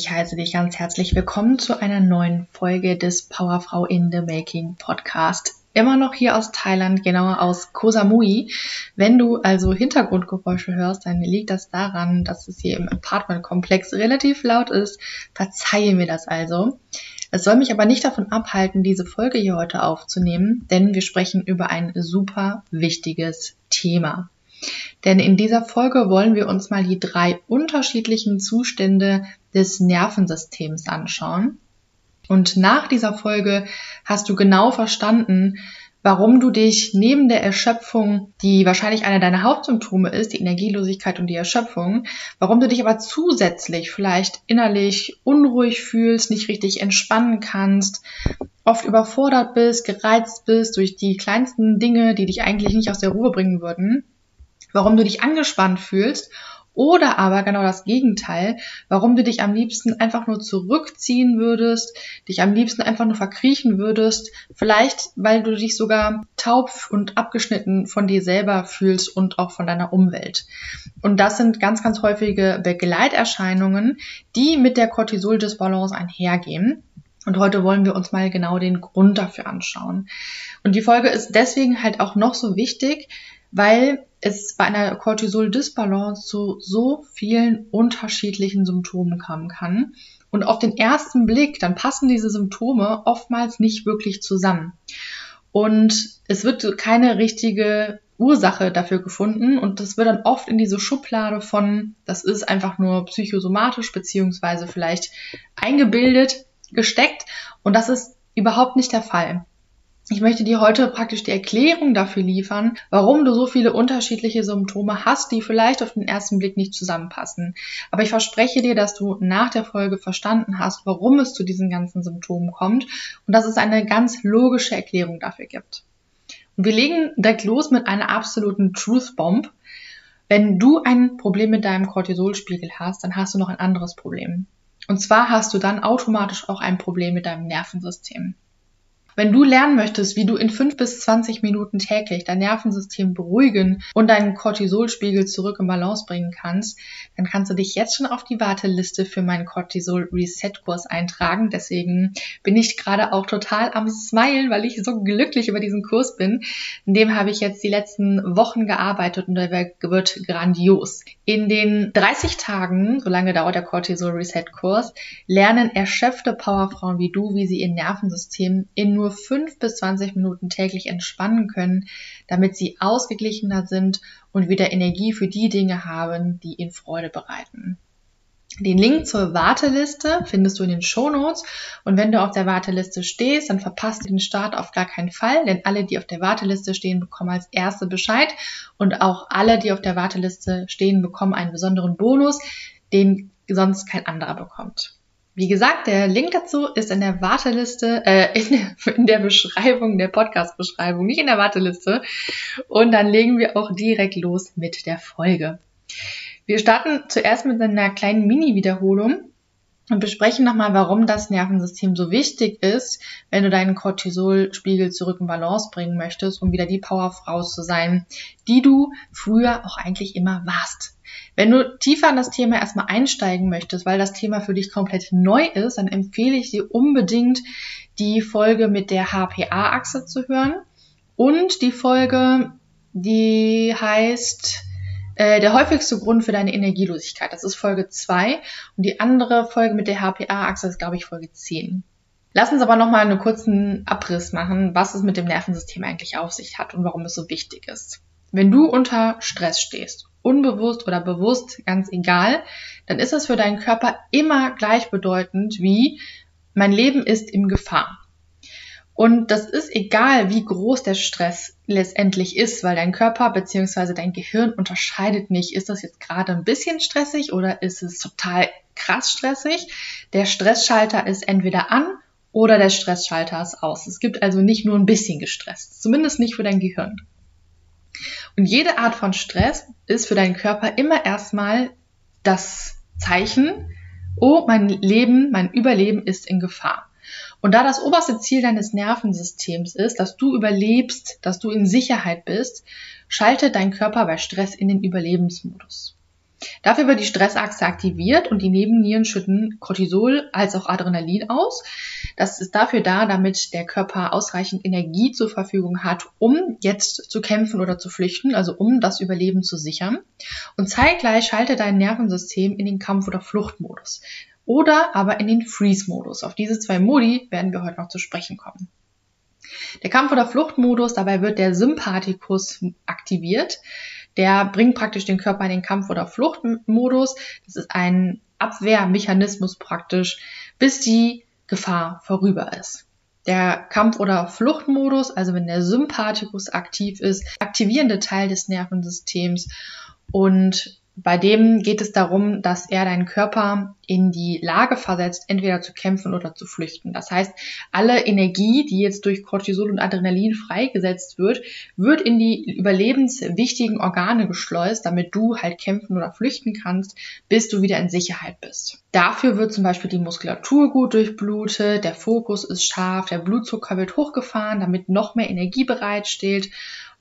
Ich heiße dich ganz herzlich willkommen zu einer neuen Folge des Powerfrau in the Making Podcast. Immer noch hier aus Thailand, genauer aus Koh Samui. Wenn du also Hintergrundgeräusche hörst, dann liegt das daran, dass es hier im Apartmentkomplex relativ laut ist. Verzeihe mir das also. Es soll mich aber nicht davon abhalten, diese Folge hier heute aufzunehmen, denn wir sprechen über ein super wichtiges Thema. Denn in dieser Folge wollen wir uns mal die drei unterschiedlichen Zustände des Nervensystems anschauen. Und nach dieser Folge hast du genau verstanden, warum du dich neben der Erschöpfung, die wahrscheinlich einer deiner Hauptsymptome ist, die Energielosigkeit und die Erschöpfung, warum du dich aber zusätzlich vielleicht innerlich unruhig fühlst, nicht richtig entspannen kannst, oft überfordert bist, gereizt bist durch die kleinsten Dinge, die dich eigentlich nicht aus der Ruhe bringen würden, warum du dich angespannt fühlst oder aber genau das Gegenteil, warum du dich am liebsten einfach nur zurückziehen würdest, dich am liebsten einfach nur verkriechen würdest, vielleicht weil du dich sogar taub und abgeschnitten von dir selber fühlst und auch von deiner Umwelt. Und das sind ganz, ganz häufige Begleiterscheinungen, die mit der Cortisol-Disbalance einhergehen. Und heute wollen wir uns mal genau den Grund dafür anschauen. Und die Folge ist deswegen halt auch noch so wichtig, weil es bei einer Cortisol-Disbalance zu so vielen unterschiedlichen Symptomen kommen kann. Und auf den ersten Blick, dann passen diese Symptome oftmals nicht wirklich zusammen. Und es wird keine richtige Ursache dafür gefunden und das wird dann oft in diese Schublade von, das ist einfach nur psychosomatisch beziehungsweise vielleicht eingebildet gesteckt und das ist überhaupt nicht der Fall. Ich möchte dir heute praktisch die Erklärung dafür liefern, warum du so viele unterschiedliche Symptome hast, die vielleicht auf den ersten Blick nicht zusammenpassen. Aber ich verspreche dir, dass du nach der Folge verstanden hast, warum es zu diesen ganzen Symptomen kommt und dass es eine ganz logische Erklärung dafür gibt. Und wir legen direkt los mit einer absoluten Truth Bomb. Wenn du ein Problem mit deinem Cortisolspiegel hast, dann hast du noch ein anderes Problem. Und zwar hast du dann automatisch auch ein Problem mit deinem Nervensystem. Wenn du lernen möchtest, wie du in 5 bis 20 Minuten täglich dein Nervensystem beruhigen und deinen Cortisolspiegel zurück in Balance bringen kannst, dann kannst du dich jetzt schon auf die Warteliste für meinen Cortisol Reset Kurs eintragen. Deswegen bin ich gerade auch total am Smilen, weil ich so glücklich über diesen Kurs bin. In dem habe ich jetzt die letzten Wochen gearbeitet und der wird grandios. In den 30 Tagen, so lange dauert der Cortisol Reset Kurs, lernen erschöpfte Powerfrauen wie du, wie sie ihr Nervensystem in nur fünf bis zwanzig Minuten täglich entspannen können, damit sie ausgeglichener sind und wieder Energie für die Dinge haben, die ihnen Freude bereiten. Den Link zur Warteliste findest du in den Shownotes und wenn du auf der Warteliste stehst, dann verpasst du den Start auf gar keinen Fall, denn alle, die auf der Warteliste stehen, bekommen als erste Bescheid und auch alle, die auf der Warteliste stehen, bekommen einen besonderen Bonus, den sonst kein anderer bekommt. Wie gesagt, der Link dazu ist in der Warteliste, äh, in der, in der Beschreibung, der Podcast-Beschreibung, nicht in der Warteliste. Und dann legen wir auch direkt los mit der Folge. Wir starten zuerst mit einer kleinen Mini-Wiederholung und besprechen nochmal, warum das Nervensystem so wichtig ist, wenn du deinen Cortisolspiegel zurück in Balance bringen möchtest, um wieder die Powerfrau zu sein, die du früher auch eigentlich immer warst. Wenn du tiefer in das Thema erstmal einsteigen möchtest, weil das Thema für dich komplett neu ist, dann empfehle ich dir unbedingt die Folge mit der HPA-Achse zu hören und die Folge, die heißt äh, der häufigste Grund für deine Energielosigkeit. Das ist Folge 2 und die andere Folge mit der HPA-Achse ist, glaube ich, Folge 10. Lass uns aber nochmal einen kurzen Abriss machen, was es mit dem Nervensystem eigentlich auf sich hat und warum es so wichtig ist. Wenn du unter Stress stehst unbewusst oder bewusst, ganz egal, dann ist es für deinen Körper immer gleichbedeutend wie mein Leben ist in Gefahr. Und das ist egal, wie groß der Stress letztendlich ist, weil dein Körper bzw. dein Gehirn unterscheidet nicht, ist das jetzt gerade ein bisschen stressig oder ist es total krass stressig. Der Stressschalter ist entweder an oder der Stressschalter ist aus. Es gibt also nicht nur ein bisschen gestresst, zumindest nicht für dein Gehirn. Und jede Art von Stress ist für deinen Körper immer erstmal das Zeichen, oh, mein Leben, mein Überleben ist in Gefahr. Und da das oberste Ziel deines Nervensystems ist, dass du überlebst, dass du in Sicherheit bist, schaltet dein Körper bei Stress in den Überlebensmodus. Dafür wird die Stressachse aktiviert und die Nebennieren schütten Cortisol als auch Adrenalin aus. Das ist dafür da, damit der Körper ausreichend Energie zur Verfügung hat, um jetzt zu kämpfen oder zu flüchten, also um das Überleben zu sichern. Und zeitgleich schaltet dein Nervensystem in den Kampf- oder Fluchtmodus oder aber in den Freeze-Modus. Auf diese zwei Modi werden wir heute noch zu sprechen kommen. Der Kampf- oder Fluchtmodus, dabei wird der Sympathikus aktiviert. Der bringt praktisch den Körper in den Kampf- oder Fluchtmodus. Das ist ein Abwehrmechanismus praktisch, bis die Gefahr vorüber ist. Der Kampf- oder Fluchtmodus, also wenn der Sympathikus aktiv ist, aktivierende Teil des Nervensystems und bei dem geht es darum, dass er deinen Körper in die Lage versetzt, entweder zu kämpfen oder zu flüchten. Das heißt, alle Energie, die jetzt durch Cortisol und Adrenalin freigesetzt wird, wird in die überlebenswichtigen Organe geschleust, damit du halt kämpfen oder flüchten kannst, bis du wieder in Sicherheit bist. Dafür wird zum Beispiel die Muskulatur gut durchblutet, der Fokus ist scharf, der Blutzucker wird hochgefahren, damit noch mehr Energie bereitsteht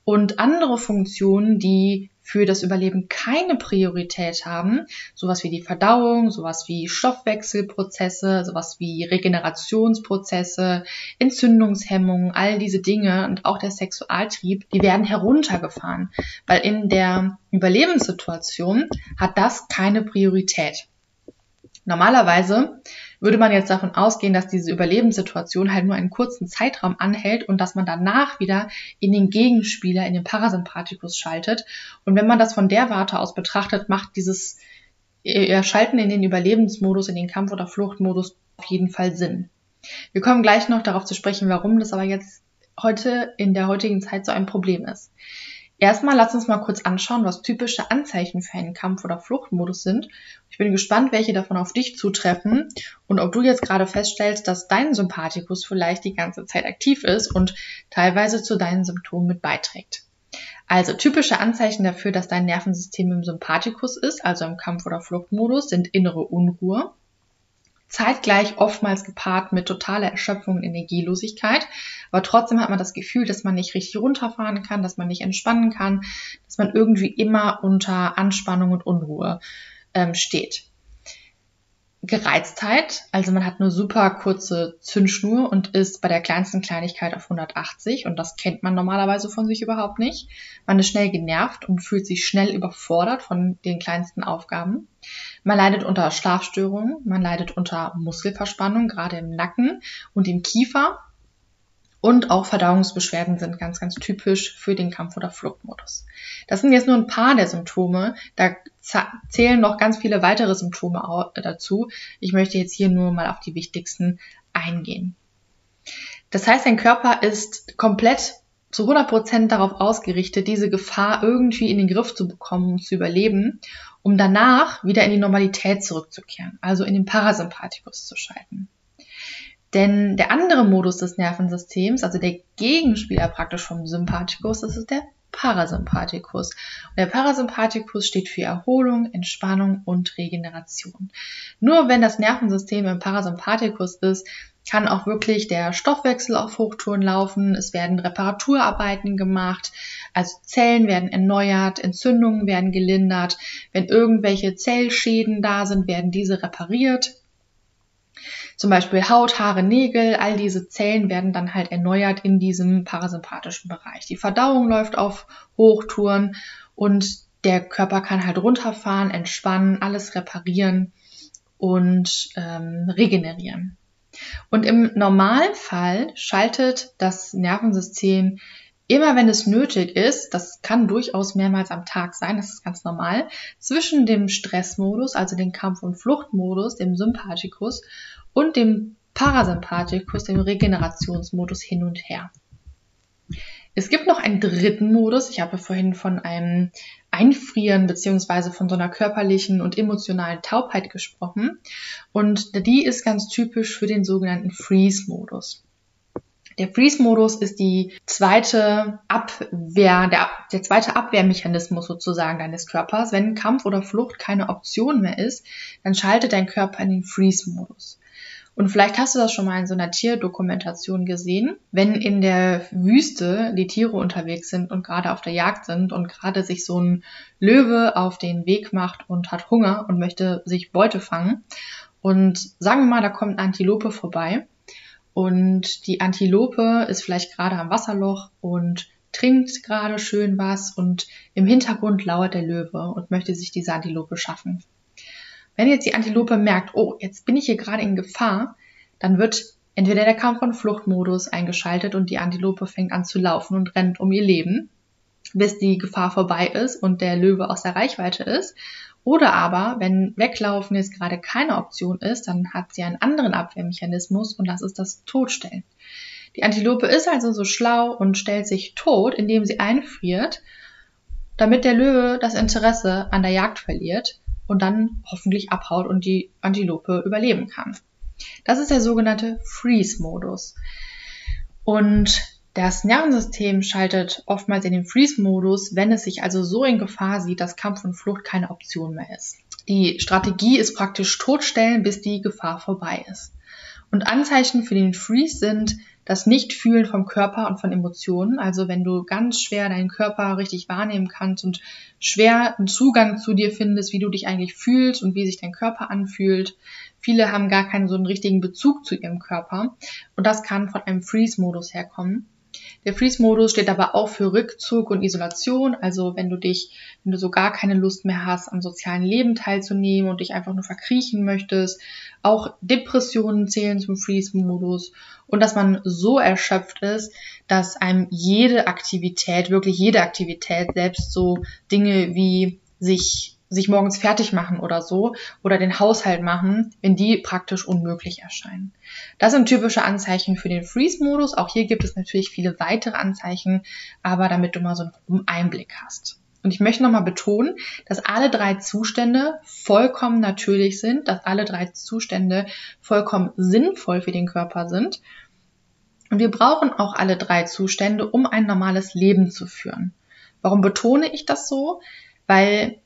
und andere Funktionen, die für das Überleben keine Priorität haben, sowas wie die Verdauung, sowas wie Stoffwechselprozesse, sowas wie Regenerationsprozesse, Entzündungshemmungen, all diese Dinge und auch der Sexualtrieb, die werden heruntergefahren, weil in der Überlebenssituation hat das keine Priorität. Normalerweise würde man jetzt davon ausgehen, dass diese Überlebenssituation halt nur einen kurzen Zeitraum anhält und dass man danach wieder in den Gegenspieler, in den Parasympathikus schaltet. Und wenn man das von der Warte aus betrachtet, macht dieses äh, Schalten in den Überlebensmodus, in den Kampf- oder Fluchtmodus auf jeden Fall Sinn. Wir kommen gleich noch darauf zu sprechen, warum das aber jetzt heute in der heutigen Zeit so ein Problem ist. Erstmal lass uns mal kurz anschauen, was typische Anzeichen für einen Kampf- oder Fluchtmodus sind. Ich bin gespannt, welche davon auf dich zutreffen und ob du jetzt gerade feststellst, dass dein Sympathikus vielleicht die ganze Zeit aktiv ist und teilweise zu deinen Symptomen mit beiträgt. Also typische Anzeichen dafür, dass dein Nervensystem im Sympathikus ist, also im Kampf- oder Fluchtmodus, sind innere Unruhe, zeitgleich oftmals gepaart mit totaler Erschöpfung und Energielosigkeit. Aber trotzdem hat man das Gefühl, dass man nicht richtig runterfahren kann, dass man nicht entspannen kann, dass man irgendwie immer unter Anspannung und Unruhe ähm, steht. Gereiztheit, also man hat eine super kurze Zündschnur und ist bei der kleinsten Kleinigkeit auf 180 und das kennt man normalerweise von sich überhaupt nicht. Man ist schnell genervt und fühlt sich schnell überfordert von den kleinsten Aufgaben. Man leidet unter Schlafstörungen, man leidet unter Muskelverspannung, gerade im Nacken und im Kiefer und auch Verdauungsbeschwerden sind ganz, ganz typisch für den Kampf- oder Fluchtmodus. Das sind jetzt nur ein paar der Symptome. Da zählen noch ganz viele weitere Symptome dazu. Ich möchte jetzt hier nur mal auf die wichtigsten eingehen. Das heißt, dein Körper ist komplett zu 100% darauf ausgerichtet, diese Gefahr irgendwie in den Griff zu bekommen und zu überleben, um danach wieder in die Normalität zurückzukehren, also in den Parasympathikus zu schalten. Denn der andere Modus des Nervensystems, also der Gegenspieler praktisch vom Sympathikus, das ist der Parasympathikus. Und der Parasympathikus steht für Erholung, Entspannung und Regeneration. Nur wenn das Nervensystem im Parasympathikus ist, kann auch wirklich der Stoffwechsel auf Hochtouren laufen. Es werden Reparaturarbeiten gemacht, also Zellen werden erneuert, Entzündungen werden gelindert. Wenn irgendwelche Zellschäden da sind, werden diese repariert zum Beispiel Haut, Haare, Nägel, all diese Zellen werden dann halt erneuert in diesem parasympathischen Bereich. Die Verdauung läuft auf Hochtouren und der Körper kann halt runterfahren, entspannen, alles reparieren und ähm, regenerieren. Und im Normalfall schaltet das Nervensystem immer wenn es nötig ist, das kann durchaus mehrmals am Tag sein, das ist ganz normal, zwischen dem Stressmodus, also dem Kampf- und Fluchtmodus, dem Sympathikus und dem Parasympathikus, dem Regenerationsmodus hin und her. Es gibt noch einen dritten Modus. Ich habe vorhin von einem Einfrieren beziehungsweise von so einer körperlichen und emotionalen Taubheit gesprochen. Und die ist ganz typisch für den sogenannten Freeze-Modus. Der Freeze-Modus ist die zweite Abwehr, der, der zweite Abwehrmechanismus sozusagen deines Körpers. Wenn Kampf oder Flucht keine Option mehr ist, dann schaltet dein Körper in den Freeze-Modus. Und vielleicht hast du das schon mal in so einer Tierdokumentation gesehen, wenn in der Wüste die Tiere unterwegs sind und gerade auf der Jagd sind und gerade sich so ein Löwe auf den Weg macht und hat Hunger und möchte sich Beute fangen. Und sagen wir mal, da kommt eine Antilope vorbei und die Antilope ist vielleicht gerade am Wasserloch und trinkt gerade schön was und im Hintergrund lauert der Löwe und möchte sich diese Antilope schaffen. Wenn jetzt die Antilope merkt, oh, jetzt bin ich hier gerade in Gefahr, dann wird entweder der Kampf- und Fluchtmodus eingeschaltet und die Antilope fängt an zu laufen und rennt um ihr Leben, bis die Gefahr vorbei ist und der Löwe aus der Reichweite ist. Oder aber, wenn Weglaufen jetzt gerade keine Option ist, dann hat sie einen anderen Abwehrmechanismus und das ist das Todstellen. Die Antilope ist also so schlau und stellt sich tot, indem sie einfriert, damit der Löwe das Interesse an der Jagd verliert und dann hoffentlich abhaut und die Antilope überleben kann. Das ist der sogenannte Freeze-Modus. Und das Nervensystem schaltet oftmals in den Freeze-Modus, wenn es sich also so in Gefahr sieht, dass Kampf und Flucht keine Option mehr ist. Die Strategie ist praktisch totstellen, bis die Gefahr vorbei ist. Und Anzeichen für den Freeze sind das Nichtfühlen vom Körper und von Emotionen. Also wenn du ganz schwer deinen Körper richtig wahrnehmen kannst und schwer einen Zugang zu dir findest, wie du dich eigentlich fühlst und wie sich dein Körper anfühlt. Viele haben gar keinen so einen richtigen Bezug zu ihrem Körper. Und das kann von einem Freeze-Modus herkommen. Der Freeze-Modus steht aber auch für Rückzug und Isolation. Also wenn du dich, wenn du so gar keine Lust mehr hast, am sozialen Leben teilzunehmen und dich einfach nur verkriechen möchtest. Auch Depressionen zählen zum Freeze-Modus. Und dass man so erschöpft ist, dass einem jede Aktivität, wirklich jede Aktivität, selbst so Dinge wie sich sich morgens fertig machen oder so oder den Haushalt machen, wenn die praktisch unmöglich erscheinen. Das sind typische Anzeichen für den Freeze-Modus. Auch hier gibt es natürlich viele weitere Anzeichen, aber damit du mal so einen Einblick hast. Und ich möchte nochmal betonen, dass alle drei Zustände vollkommen natürlich sind, dass alle drei Zustände vollkommen sinnvoll für den Körper sind. Und wir brauchen auch alle drei Zustände, um ein normales Leben zu führen. Warum betone ich das so? Weil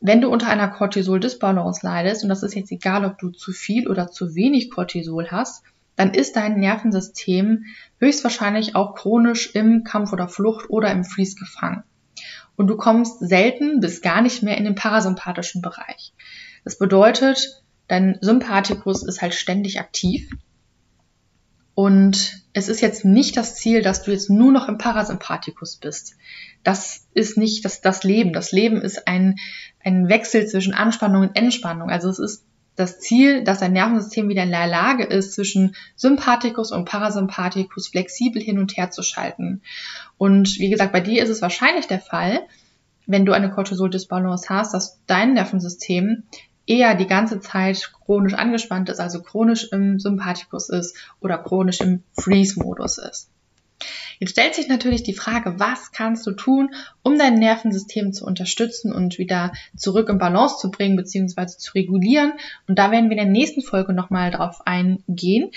wenn du unter einer Cortisol-Disbalance leidest, und das ist jetzt egal, ob du zu viel oder zu wenig Cortisol hast, dann ist dein Nervensystem höchstwahrscheinlich auch chronisch im Kampf oder Flucht oder im Freeze gefangen. Und du kommst selten bis gar nicht mehr in den parasympathischen Bereich. Das bedeutet, dein Sympathikus ist halt ständig aktiv und es ist jetzt nicht das Ziel, dass du jetzt nur noch im Parasympathikus bist. Das ist nicht das, das Leben. Das Leben ist ein, ein Wechsel zwischen Anspannung und Entspannung. Also es ist das Ziel, dass dein Nervensystem wieder in der Lage ist, zwischen Sympathikus und Parasympathikus flexibel hin und her zu schalten. Und wie gesagt, bei dir ist es wahrscheinlich der Fall, wenn du eine Cortisol-Disbalance hast, dass dein Nervensystem eher die ganze Zeit chronisch angespannt ist, also chronisch im Sympathikus ist oder chronisch im Freeze-Modus ist. Jetzt stellt sich natürlich die Frage, was kannst du tun, um dein Nervensystem zu unterstützen und wieder zurück in Balance zu bringen bzw. zu regulieren. Und da werden wir in der nächsten Folge nochmal drauf eingehen,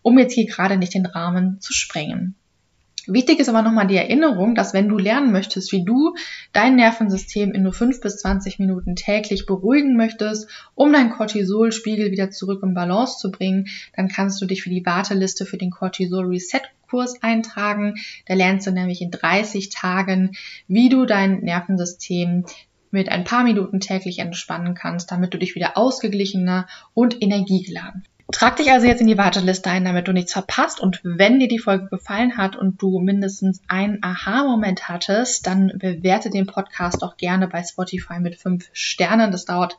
um jetzt hier gerade nicht den Rahmen zu sprengen. Wichtig ist aber nochmal die Erinnerung, dass wenn du lernen möchtest, wie du dein Nervensystem in nur 5 bis 20 Minuten täglich beruhigen möchtest, um deinen Cortisolspiegel wieder zurück in Balance zu bringen, dann kannst du dich für die Warteliste für den Cortisol Reset Kurs eintragen. Da lernst du nämlich in 30 Tagen, wie du dein Nervensystem mit ein paar Minuten täglich entspannen kannst, damit du dich wieder ausgeglichener und energiegeladen Trag dich also jetzt in die Warteliste ein, damit du nichts verpasst. Und wenn dir die Folge gefallen hat und du mindestens einen Aha-Moment hattest, dann bewerte den Podcast doch gerne bei Spotify mit fünf Sternen. Das dauert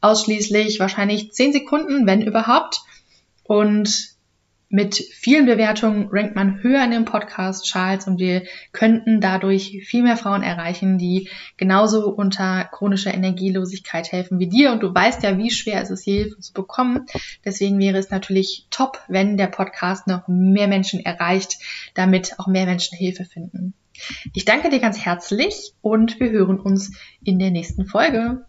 ausschließlich wahrscheinlich zehn Sekunden, wenn überhaupt. Und mit vielen Bewertungen rankt man höher in dem Podcast Charles und wir könnten dadurch viel mehr Frauen erreichen, die genauso unter chronischer Energielosigkeit helfen wie dir. Und du weißt ja, wie schwer es ist, Hilfe zu bekommen. Deswegen wäre es natürlich top, wenn der Podcast noch mehr Menschen erreicht, damit auch mehr Menschen Hilfe finden. Ich danke dir ganz herzlich und wir hören uns in der nächsten Folge.